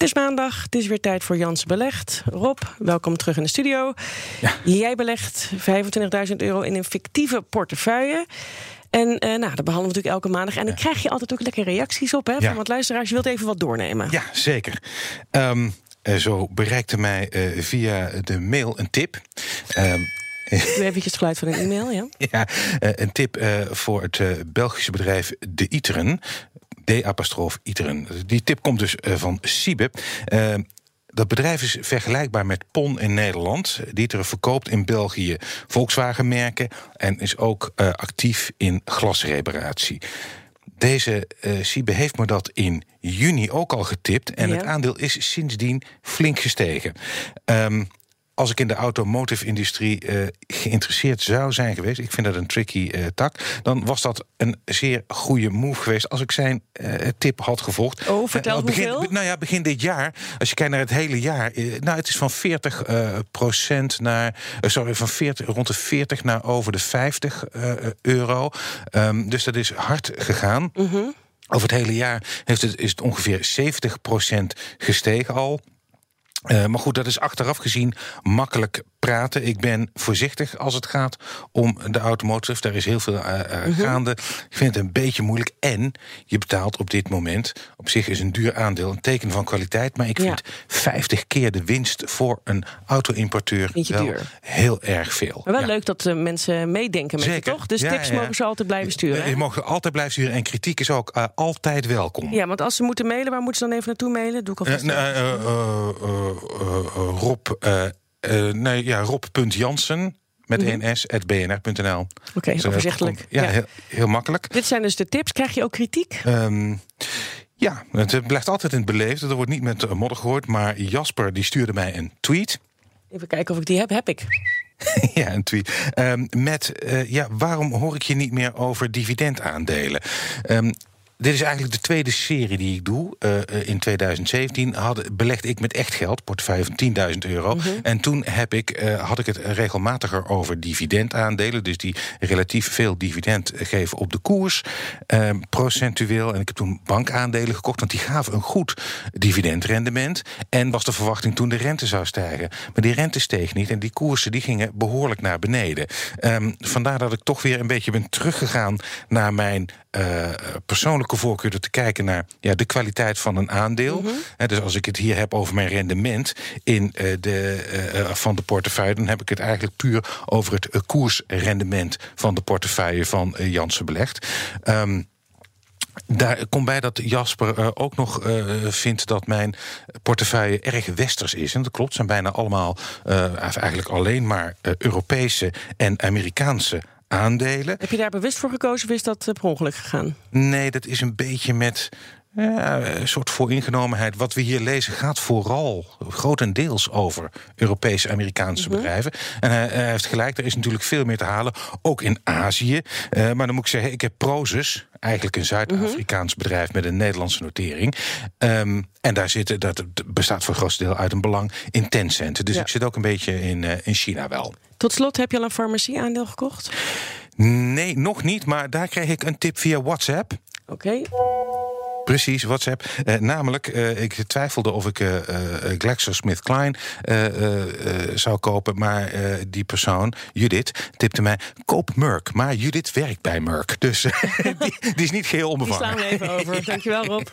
Het is maandag, het is weer tijd voor Jans Belegd. Rob, welkom terug in de studio. Ja. Jij belegt 25.000 euro in een fictieve portefeuille. En uh, nou, dat behandelen we natuurlijk elke maandag. En dan krijg je altijd ook lekker reacties op hè, van wat luisteraars. Je wilt even wat doornemen. Ja, zeker. Ehm, eh, zo bereikte mij eh, via de mail een tip. Ehm, Doe eventjes het geluid van een e-mail, ja. ja, een tip voor het Belgische bedrijf De Iteren. D-apostrof Iteren. Die tip komt dus eh, van Siebe. Eh, dat bedrijf is vergelijkbaar met PON in Nederland. Dieteren verkoopt in België Volkswagen-merken en is ook eh, actief in glasreparatie. Deze eh Siebe heeft me dat in juni ook al getipt. En Ja. het aandeel is sindsdien flink gestegen. Ehm, als ik in de automotive-industrie eh, geïnteresseerd zou zijn geweest, ik vind dat een tricky eh, tak, dan was dat een zeer goede move geweest als ik zijn eh, tip had gevolgd. Oh, vertel begin, hoeveel? Nou ja, begin dit jaar, als je kijkt naar het hele jaar, nou, het is van 40 eh, procent naar, sorry, van 40, rond de 40 naar over de 50 eh, euro. Ehm, dus dat is hard gegaan. Mhm. Over het hele jaar heeft het, is het ongeveer 70% gestegen al. Eh, maar goed, dat is achteraf gezien makkelijk praten. Ik ben voorzichtig als het gaat om de automotive. Daar is heel veel eh, eh, Mhm. gaande. Ik vind het een beetje moeilijk. En je betaalt op dit moment, op zich is een duur aandeel een teken van kwaliteit. Maar ik Ja. vind 50 keer de winst voor een auto-importeur je wel duur? heel erg veel. Maar wel Ja. leuk dat de mensen meedenken met je, toch? Dus Ja, tips mogen ze altijd blijven sturen. Eh, hè? Je mag altijd blijven sturen. En kritiek is ook eh, altijd welkom. Ja, want als ze moeten mailen, waar moeten ze dan even naartoe mailen? Doe ik Eh, alvast. eh, eh, eh, eh, eh, Rob, eh, eh, nee, ja, Rob.Jansen met een s, at bnr.nl. Oké, eh, Mhm. overzichtelijk. Ja, Ja. Heel, heel makkelijk. Dit zijn dus de tips. Krijg je ook kritiek? Ehm, ja, het blijft altijd in het beleefde. Er wordt niet met eh, modder gegooid. Maar Jasper die stuurde mij een tweet. Even kijken of ik die heb. Heb ik. ja, een tweet. Ehm, met, eh, ja, waarom hoor ik je niet meer over dividendaandelen? Ehm, dit is eigenlijk de tweede serie die ik doe. Eh, eh, in 2017 had, belegde ik met echt geld, portefeuille van 10.000 euro. En toen heb ik, eh, had ik het regelmatiger over dividendaandelen. Dus die relatief veel dividend geven op de koers. ehm, procentueel. En ik heb toen bankaandelen gekocht, want die gaven een goed dividendrendement. En was de verwachting toen de rente zou stijgen. Maar die rente steeg niet en die koersen die gingen behoorlijk naar beneden. Ehm, vandaar dat ik toch weer een beetje ben teruggegaan naar mijn eh, persoonlijke voorkeur door te kijken naar ja, de kwaliteit van een aandeel. Hè, dus als ik het hier heb over mijn rendement in eh, de, eh, van de portefeuille, dan heb ik het eigenlijk puur over het koersrendement van de portefeuille van Janssen belegd. Ehm, daar komt bij dat Jasper ook nog vindt dat mijn portefeuille erg westers is. En dat klopt, zijn bijna allemaal, eigenlijk alleen maar Europese en Amerikaanse aandelen. Heb je daar bewust voor gekozen of is dat eh, per ongeluk gegaan? Nee, dat is een beetje met ja, een soort vooringenomenheid. Wat we hier lezen gaat vooral grotendeels over Europese, Amerikaanse bedrijven. En hij, hij heeft gelijk, er is natuurlijk veel meer te halen, ook in Azië. Eh, maar dan moet ik zeggen, ik heb Prozus, eigenlijk een Zuid-Afrikaans bedrijf met een Nederlandse notering. Ehm, en daar zitten, dat bestaat voor een groot deel uit een belang in Tencent. Dus Ja. ik zit ook een beetje in, eh, in China wel. Tot slot, heb je al een farmacie-aandeel gekocht? Nee, nog niet, maar daar kreeg ik een tip via WhatsApp. Oké. Precies, WhatsApp. Eh, namelijk, eh, ik twijfelde of ik eh eh, GlaxoSmithKline zou kopen. Maar die persoon, Judith, tipte mij: koop Merck. Maar Judith werkt bij Merck. Dus die, die is niet geheel Die onbevangen. slaan we even over. Dankjewel, Rob.